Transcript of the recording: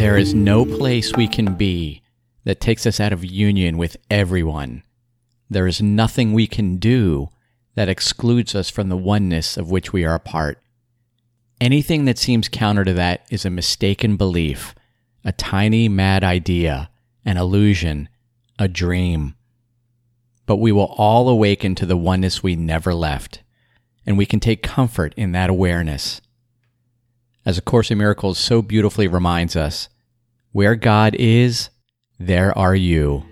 There is no place we can be that takes us out of union with everyone. There is nothing we can do that excludes us from the oneness of which we are a part. Anything that seems counter to that is a mistaken belief, a tiny mad idea, an illusion, a dream. But we will all awaken to the oneness we never left, and we can take comfort in that awareness. As A Course in Miracles so beautifully reminds us, where God is, there are you.